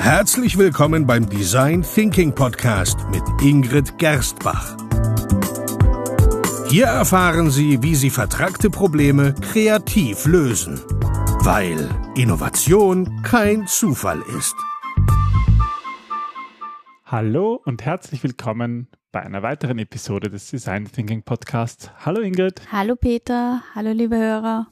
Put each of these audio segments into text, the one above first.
Herzlich willkommen beim Design Thinking Podcast mit Ingrid Gerstbach. Hier erfahren Sie, wie Sie vertragte Probleme kreativ lösen, weil Innovation kein Zufall ist. Hallo und herzlich willkommen bei einer weiteren Episode des Design Thinking Podcasts. Hallo Ingrid. Hallo Peter. Hallo liebe Hörer.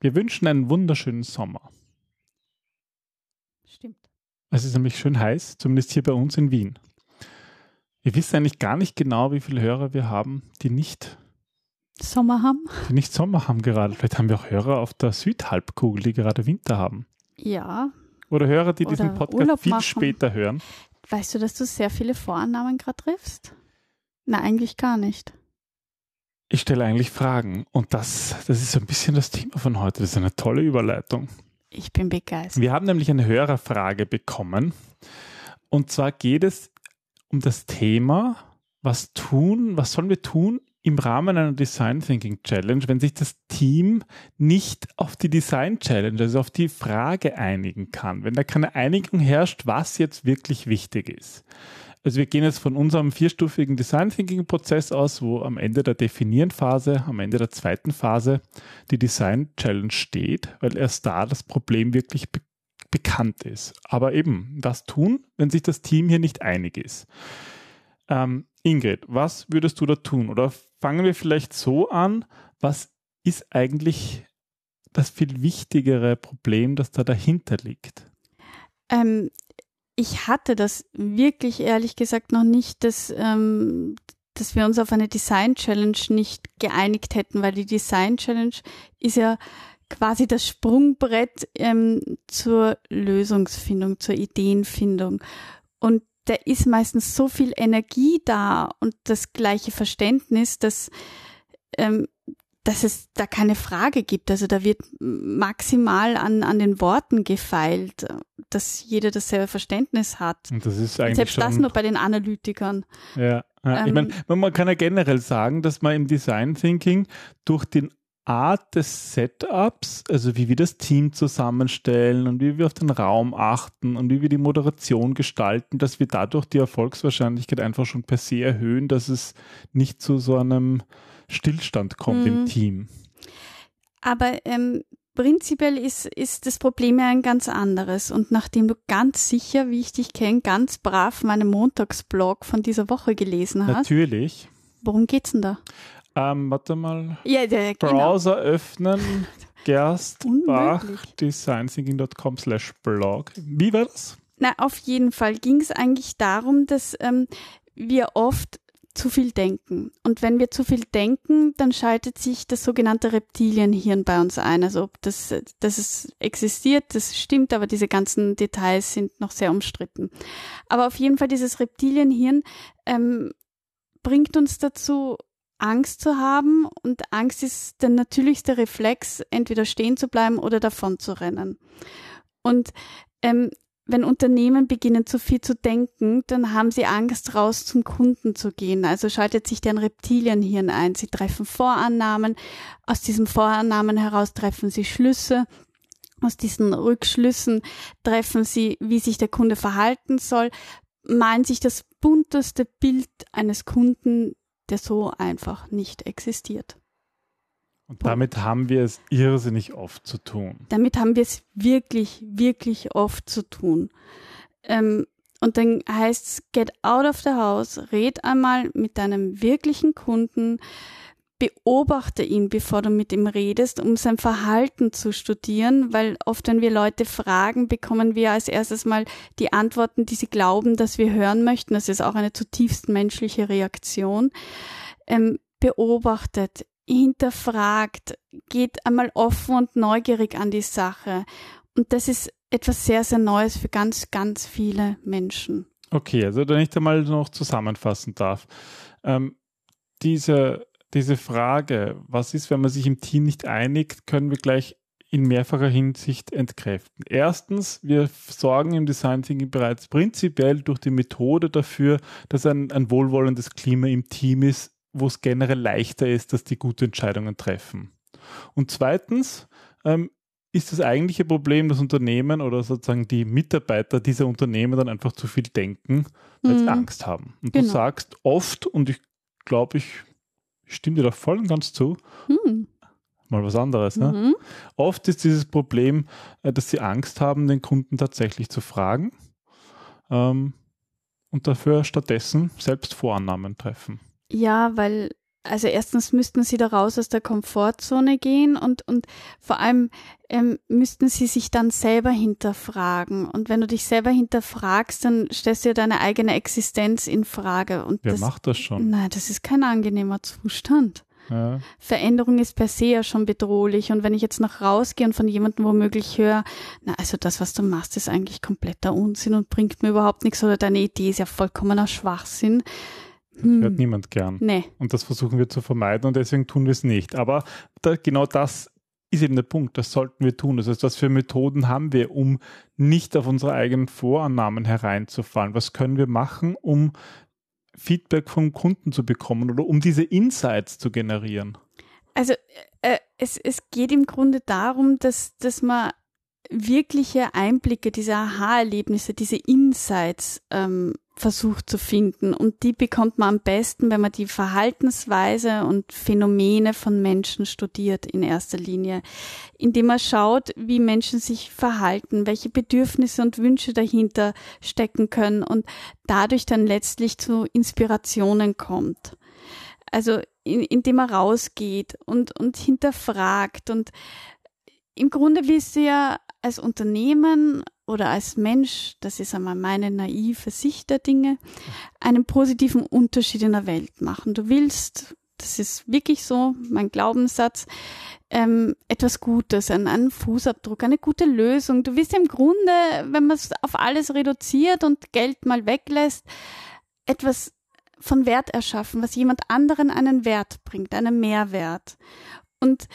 Wir wünschen einen wunderschönen Sommer. Stimmt. Es ist nämlich schön heiß, zumindest hier bei uns in Wien. Wir wissen eigentlich gar nicht genau, wie viele Hörer wir haben, die nicht Sommer haben. Die nicht Sommer haben gerade. Vielleicht haben wir auch Hörer auf der Südhalbkugel, die gerade Winter haben. Ja. Oder Hörer, die Oder diesen Podcast Urlaub viel machen. später hören. Weißt du, dass du sehr viele Vorannahmen gerade triffst? Na, eigentlich gar nicht. Ich stelle eigentlich Fragen und das, das ist so ein bisschen das Thema von heute. Das ist eine tolle Überleitung. Ich bin begeistert. Wir haben nämlich eine Hörerfrage bekommen. Und zwar geht es um das Thema, was tun, was sollen wir tun im Rahmen einer Design Thinking Challenge, wenn sich das Team nicht auf die Design Challenge, also auf die Frage einigen kann, wenn da keine Einigung herrscht, was jetzt wirklich wichtig ist. Also wir gehen jetzt von unserem vierstufigen Design Thinking Prozess aus, wo am Ende der Definieren-Phase, am Ende der zweiten Phase die Design Challenge steht, weil erst da das Problem wirklich be bekannt ist. Aber eben das tun, wenn sich das Team hier nicht einig ist. Ähm, Ingrid, was würdest du da tun? Oder fangen wir vielleicht so an, was ist eigentlich das viel wichtigere Problem, das da dahinter liegt? Ähm, ich hatte das wirklich ehrlich gesagt noch nicht, dass, ähm, dass wir uns auf eine Design Challenge nicht geeinigt hätten, weil die Design Challenge ist ja quasi das Sprungbrett ähm, zur Lösungsfindung, zur Ideenfindung. Und da ist meistens so viel Energie da und das gleiche Verständnis, dass, ähm, dass es da keine Frage gibt. Also da wird maximal an, an den Worten gefeilt, dass jeder dasselbe Verständnis hat. Und das ist eigentlich Selbst schon, das nur bei den Analytikern. Ja, ja. Ähm, ich meine, man kann ja generell sagen, dass man im Design Thinking durch den Art des Setups, also wie wir das Team zusammenstellen und wie wir auf den Raum achten und wie wir die Moderation gestalten, dass wir dadurch die Erfolgswahrscheinlichkeit einfach schon per se erhöhen, dass es nicht zu so einem Stillstand kommt mhm. im Team. Aber ähm, prinzipiell ist, ist das Problem ja ein ganz anderes. Und nachdem du ganz sicher, wie ich dich kenne, ganz brav meinen Montagsblog von dieser Woche gelesen hast. Natürlich. Worum geht's denn da? Ähm, warte mal. Ja, ja, genau. Browser öffnen. Gerstbach, designthinking.com slash blog. Wie war das? Na, auf jeden Fall ging es eigentlich darum, dass ähm, wir oft zu viel denken. Und wenn wir zu viel denken, dann schaltet sich das sogenannte Reptilienhirn bei uns ein. Also ob das, dass es existiert, das stimmt, aber diese ganzen Details sind noch sehr umstritten. Aber auf jeden Fall dieses Reptilienhirn ähm, bringt uns dazu, Angst zu haben und Angst ist der natürlichste Reflex, entweder stehen zu bleiben oder davon zu rennen. Und ähm, wenn Unternehmen beginnen zu viel zu denken, dann haben sie Angst, raus zum Kunden zu gehen. Also schaltet sich deren Reptilienhirn ein. Sie treffen Vorannahmen. Aus diesen Vorannahmen heraus treffen sie Schlüsse. Aus diesen Rückschlüssen treffen sie, wie sich der Kunde verhalten soll, malen sich das bunteste Bild eines Kunden, der so einfach nicht existiert. Und damit haben wir es irrsinnig oft zu tun. Damit haben wir es wirklich, wirklich oft zu tun. Ähm, und dann heißt es, get out of the house, red einmal mit deinem wirklichen Kunden, beobachte ihn, bevor du mit ihm redest, um sein Verhalten zu studieren, weil oft, wenn wir Leute fragen, bekommen wir als erstes mal die Antworten, die sie glauben, dass wir hören möchten. Das ist auch eine zutiefst menschliche Reaktion. Ähm, beobachtet, hinterfragt, geht einmal offen und neugierig an die Sache. Und das ist etwas sehr, sehr Neues für ganz, ganz viele Menschen. Okay, also wenn ich da mal noch zusammenfassen darf. Ähm, diese diese Frage, was ist, wenn man sich im Team nicht einigt, können wir gleich in mehrfacher Hinsicht entkräften. Erstens, wir sorgen im Design Thinking bereits prinzipiell durch die Methode dafür, dass ein, ein wohlwollendes Klima im Team ist, wo es generell leichter ist, dass die gute Entscheidungen treffen. Und zweitens, ähm, ist das eigentliche Problem, dass Unternehmen oder sozusagen die Mitarbeiter dieser Unternehmen dann einfach zu viel denken, weil Mhm. sie Angst haben. Und Genau. du sagst oft, und ich glaube, ich stimme dir da voll und ganz zu, Hm. mal was anderes. Ne? Mhm. Oft ist dieses Problem, äh, dass sie Angst haben, den Kunden tatsächlich zu fragen ähm, und dafür stattdessen selbst Vorannahmen treffen. Ja, weil, also erstens müssten sie da raus aus der Komfortzone gehen und, und vor allem ähm, müssten sie sich dann selber hinterfragen. Und wenn du dich selber hinterfragst, dann stellst du ja deine eigene Existenz in Frage. Und Wer das, macht das schon? Nein, das ist kein angenehmer Zustand. Ja. Veränderung ist per se ja schon bedrohlich. Und wenn ich jetzt noch rausgehe und von jemandem womöglich höre, na, also das, was du machst, ist eigentlich kompletter Unsinn und bringt mir überhaupt nichts oder deine Idee ist ja vollkommener Schwachsinn. Hm, Hört niemand gern. nee. Und das versuchen wir zu vermeiden und deswegen tun wir es nicht. Aber da, genau das ist eben der Punkt, das sollten wir tun. Das heißt, was für Methoden haben wir, um nicht auf unsere eigenen Vorannahmen hereinzufallen? Was können wir machen, um Feedback vom Kunden zu bekommen oder um diese Insights zu generieren? Also äh, es, es geht im Grunde darum, dass, dass man wirkliche Einblicke, diese Aha-Erlebnisse, diese Insights ähm, versucht zu finden. Und die bekommt man am besten, wenn man die Verhaltensweise und Phänomene von Menschen studiert in erster Linie, indem man schaut, wie Menschen sich verhalten, welche Bedürfnisse und Wünsche dahinter stecken können und dadurch dann letztlich zu Inspirationen kommt. Also in, indem er rausgeht und, und hinterfragt. Und im Grunde willst du ja als Unternehmen oder als Mensch, das ist einmal meine naive Sicht der Dinge, einen positiven Unterschied in der Welt machen. Du willst, das ist wirklich so mein Glaubenssatz, ähm, etwas Gutes, einen, einen Fußabdruck, eine gute Lösung. Du willst im Grunde, wenn man es auf alles reduziert und Geld mal weglässt, etwas von Wert erschaffen, was jemand anderen einen Wert bringt, einen Mehrwert. Und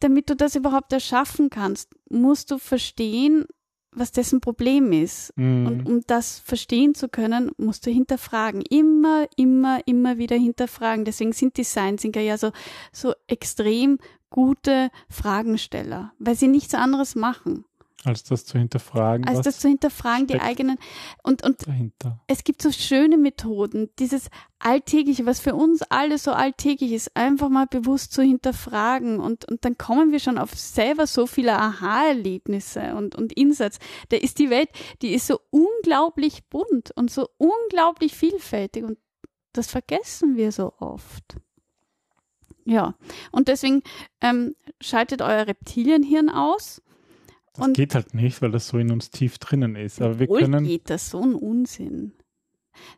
damit du das überhaupt erschaffen kannst, musst du verstehen, was dessen Problem ist. Mhm. Und um das verstehen zu können, musst du hinterfragen. Immer, immer, immer wieder hinterfragen. Deswegen sind Design Thinker ja so, so extrem gute Fragensteller, weil sie nichts anderes machen, als das zu hinterfragen, als das zu hinterfragen, die eigenen. Und, und dahinter. es gibt so schöne Methoden, dieses Alltägliche, was für uns alle so alltäglich ist, einfach mal bewusst zu hinterfragen und, und dann kommen wir schon auf selber so viele Aha-Erlebnisse und, und Insights. Da ist die Welt, die ist so unglaublich bunt und so unglaublich vielfältig und das vergessen wir so oft. Ja, und deswegen ähm, schaltet euer Reptilienhirn aus. Das Und- geht halt nicht, weil das so in uns tief drinnen ist. Aber wir Wohl können, geht das, so ein Unsinn.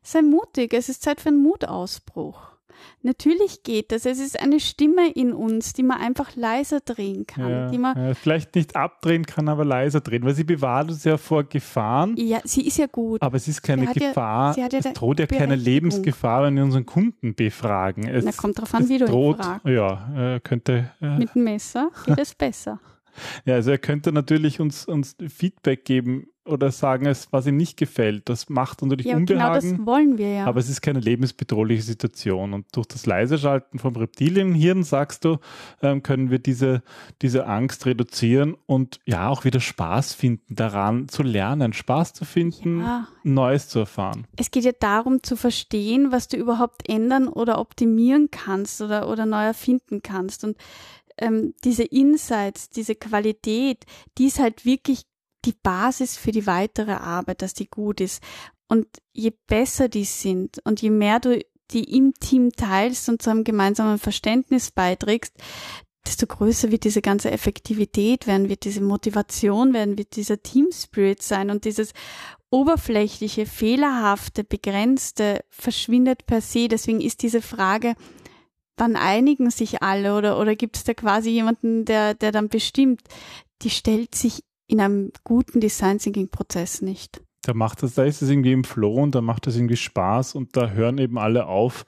Sei mutig, es ist Zeit für einen Mutausbruch. Natürlich geht das, es ist eine Stimme in uns, die man einfach leiser drehen kann, ja, die man, ja, vielleicht nicht abdrehen kann, aber leiser drehen, weil sie bewahrt uns ja vor Gefahren. ja, sie ist ja gut. Aber es ist keine Gefahr, ja es droht ja keine. Lebensgefahr, wenn wir unseren Kunden befragen. Es, Na, kommt drauf an, wie du ihn droht, fragst. Ja, äh, könnte, äh, Mit dem Messer geht es besser. Ja, also er könnte natürlich uns, uns Feedback geben oder sagen, es, was ihm nicht gefällt. Das macht natürlich Ja, genau das Unbehagen. wollen wir ja. Aber es ist keine lebensbedrohliche Situation. Und durch das Leiseschalten vom Reptilienhirn, sagst du, ähm, können wir diese, diese Angst reduzieren und ja auch wieder Spaß finden daran zu lernen, Spaß zu finden, ja. Neues zu erfahren. Es geht ja darum zu verstehen, was du überhaupt ändern oder optimieren kannst oder, oder neu erfinden kannst. Und ähm, diese Insights, diese Qualität, die ist halt wirklich die Basis für die weitere Arbeit, dass die gut ist. Und je besser die sind und je mehr du die im Team teilst und zu einem gemeinsamen Verständnis beiträgst, desto größer wird diese ganze Effektivität werden, wird diese Motivation werden, wird dieser Team Spirit sein und dieses oberflächliche, fehlerhafte, begrenzte verschwindet per se. Deswegen ist diese Frage, wann einigen sich alle oder, oder gibt es da quasi jemanden, der, der dann bestimmt, die stellt sich in einem guten Design Thinking Prozess nicht. Da macht das, da ist es irgendwie im Flow und da macht es irgendwie Spaß und da hören eben alle auf,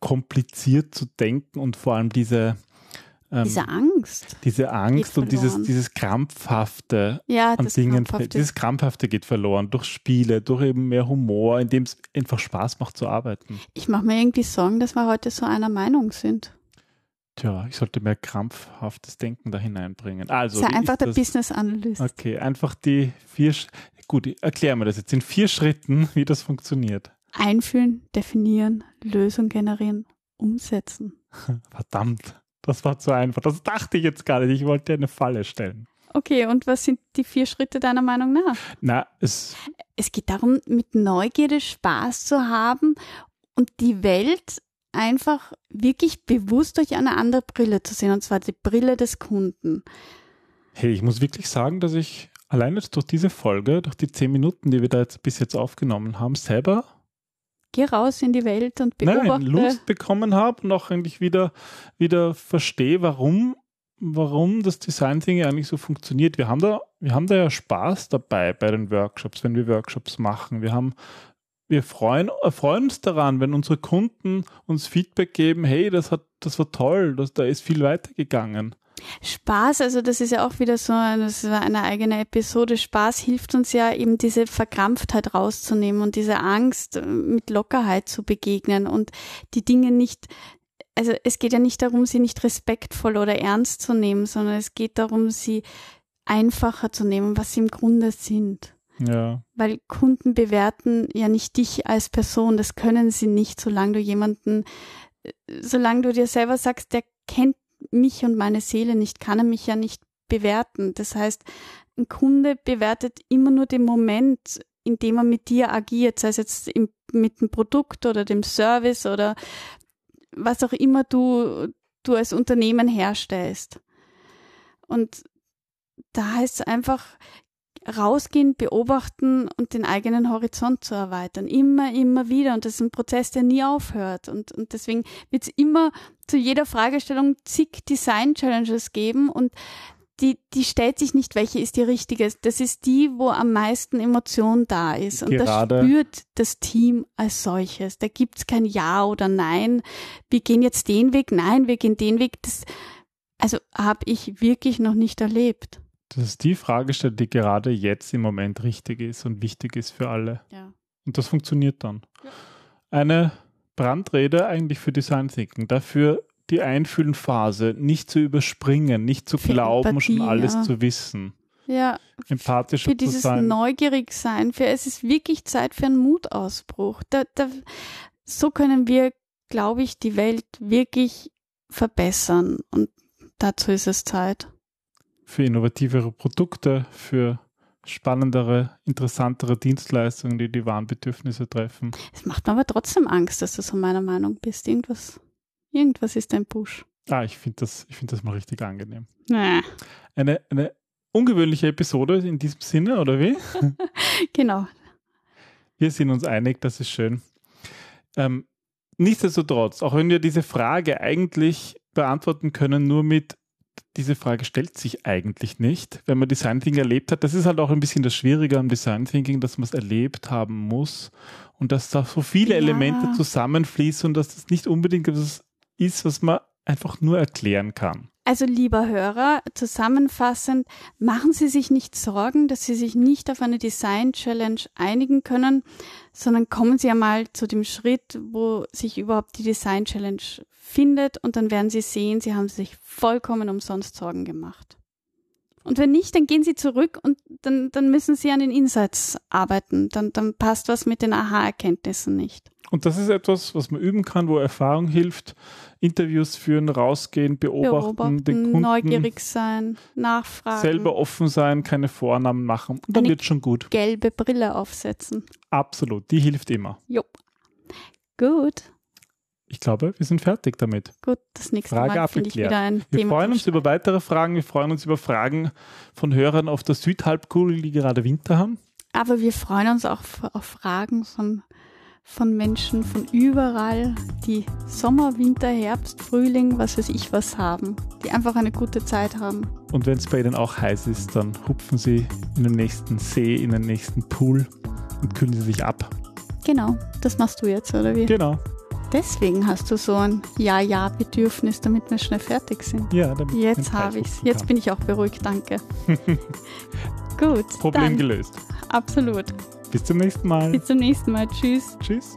kompliziert zu denken und vor allem diese, ähm, Diese Angst. diese Angst und dieses, dieses krampfhafte Ja, an das Dingen, Krampfhafte. dieses krampfhafte geht verloren durch Spiele, durch eben mehr Humor, indem es einfach Spaß macht zu arbeiten. Ich mache mir irgendwie Sorgen, dass wir heute so einer Meinung sind. Tja, ich sollte mehr krampfhaftes Denken da hineinbringen. Also, Sei einfach der das? Business Analyst. Okay, einfach die vier. Sch- Gut, erklär mir das jetzt in vier Schritten, wie das funktioniert. Einfühlen, definieren, Lösung generieren, umsetzen. Verdammt, das war zu einfach. Das dachte ich jetzt gar nicht. Ich wollte dir eine Falle stellen. Okay, und was sind die vier Schritte deiner Meinung nach? Na, es, Es geht darum, mit Neugierde Spaß zu haben und die Welt einfach wirklich bewusst durch eine andere Brille zu sehen, und zwar die Brille des Kunden. hey, ich muss wirklich sagen, dass ich allein jetzt durch diese Folge, durch die zehn Minuten, die wir da jetzt bis jetzt aufgenommen haben, selber Geh raus in die Welt und nein, beobachte. Lust bekommen habe und auch eigentlich wieder, wieder verstehe, warum, warum das Design Thinking eigentlich so funktioniert. Wir haben da, wir haben da ja Spaß dabei bei den Workshops, wenn wir Workshops machen. Wir haben, wir freuen, erfreuen uns daran, wenn unsere Kunden uns Feedback geben, hey, das hat, das war toll, das, da ist viel weitergegangen. Spaß, also das ist ja auch wieder so eine, das ist eine eigene Episode. Spaß hilft uns ja eben diese Verkrampftheit rauszunehmen und diese Angst mit Lockerheit zu begegnen und die Dinge nicht, also es geht ja nicht darum, sie nicht respektvoll oder ernst zu nehmen, sondern es geht darum, sie einfacher zu nehmen, was sie im Grunde sind. Ja, Weil Kunden bewerten ja nicht dich als Person, das können sie nicht, solange du jemanden, solange du dir selber sagst, der kennt mich und meine Seele nicht, kann er mich ja nicht bewerten. Das heißt, ein Kunde bewertet immer nur den Moment, in dem er mit dir agiert, sei es jetzt im, mit dem Produkt oder dem Service oder was auch immer du, du als Unternehmen herstellst. Und da heißt es einfach, rausgehen, beobachten und den eigenen Horizont zu erweitern. Immer, immer wieder. Und das ist ein Prozess, der nie aufhört. Und, und deswegen wird es immer zu jeder Fragestellung zig Design-Challenges geben und die, die stellt sich nicht, welche ist die richtige. Das ist die, wo am meisten Emotion da ist. Und Gerade- das spürt das Team als solches. Da gibt's kein Ja oder Nein. Wir gehen jetzt den Weg. Nein, wir gehen den Weg. Das, also habe ich wirklich noch nicht erlebt. Das ist die Fragestellung, die gerade jetzt im Moment richtig ist und wichtig ist für alle. Ja. Und das funktioniert dann. Eine Brandrede eigentlich für Design Thinking. Dafür die Einfühlenphase nicht zu überspringen, nicht zu Für glauben, Empathie, schon alles ja. zu wissen. Ja, Empathischer für zu dieses sein. Neugierigsein, für es ist wirklich Zeit für einen Mutausbruch. Da, da, so können wir, glaube ich, die Welt wirklich verbessern und dazu ist es Zeit. Für innovativere Produkte, für spannendere, interessantere Dienstleistungen, die die wahren Bedürfnisse treffen. Es macht mir aber trotzdem Angst, dass du so meiner Meinung bist. Irgendwas, irgendwas ist ein Busch. Ah, ich finde das, ich finde das mal richtig angenehm. Nee. Eine, eine ungewöhnliche Episode in diesem Sinne, oder wie? Genau. Wir sind uns einig, das ist schön. Ähm, nichtsdestotrotz, auch wenn wir diese Frage eigentlich beantworten können, nur mit, diese Frage stellt sich eigentlich nicht, wenn man Design Thinking erlebt hat. Das ist halt auch ein bisschen das Schwierige am Design Thinking, dass man es erlebt haben muss und dass da so viele Ja. Elemente zusammenfließen und dass das nicht unbedingt etwas ist, was man einfach nur erklären kann. Also lieber Hörer, zusammenfassend, machen Sie sich nicht Sorgen, dass Sie sich nicht auf eine Design-Challenge einigen können, sondern kommen Sie einmal zu dem Schritt, wo sich überhaupt die Design-Challenge findet und dann werden Sie sehen, Sie haben sich vollkommen umsonst Sorgen gemacht. Und wenn nicht, dann gehen Sie zurück und dann, dann müssen Sie an den Insights arbeiten. Dann, dann passt was mit den Aha-Erkenntnissen nicht. Und das ist etwas, was man üben kann, wo Erfahrung hilft. Interviews führen, rausgehen, beobachten, den Kunden neugierig sein, nachfragen, selber offen sein, keine Vornamen machen. Und dann wird schon gut. gelbe Brille aufsetzen. Absolut, die hilft immer. Jo. Gut, Ich glaube, wir sind fertig damit. gut. Das nächste Frage Mal finde ich wieder ein Wir Thema. freuen uns über weitere Fragen. Wir freuen uns über Fragen von Hörern auf der Südhalbkugel, die gerade Winter haben. Aber wir freuen uns auch auf Fragen von, von Menschen von überall, die Sommer, Winter, Herbst, Frühling, was weiß ich was haben, die einfach eine gute Zeit haben. Und wenn es bei Ihnen auch heiß ist, dann hupfen Sie in den nächsten See, in den nächsten Pool und kühlen Sie sich ab. Genau, das machst du jetzt, oder wie? Genau. Deswegen hast du so ein Ja-Ja-Bedürfnis, damit wir schnell fertig sind. Ja, damit ich Jetzt habe ich's. hupfen Jetzt bin ich auch beruhigt, danke. Gut, Problem gelöst. absolut. Bis zum nächsten Mal. Bis zum nächsten Mal. Tschüss. Tschüss.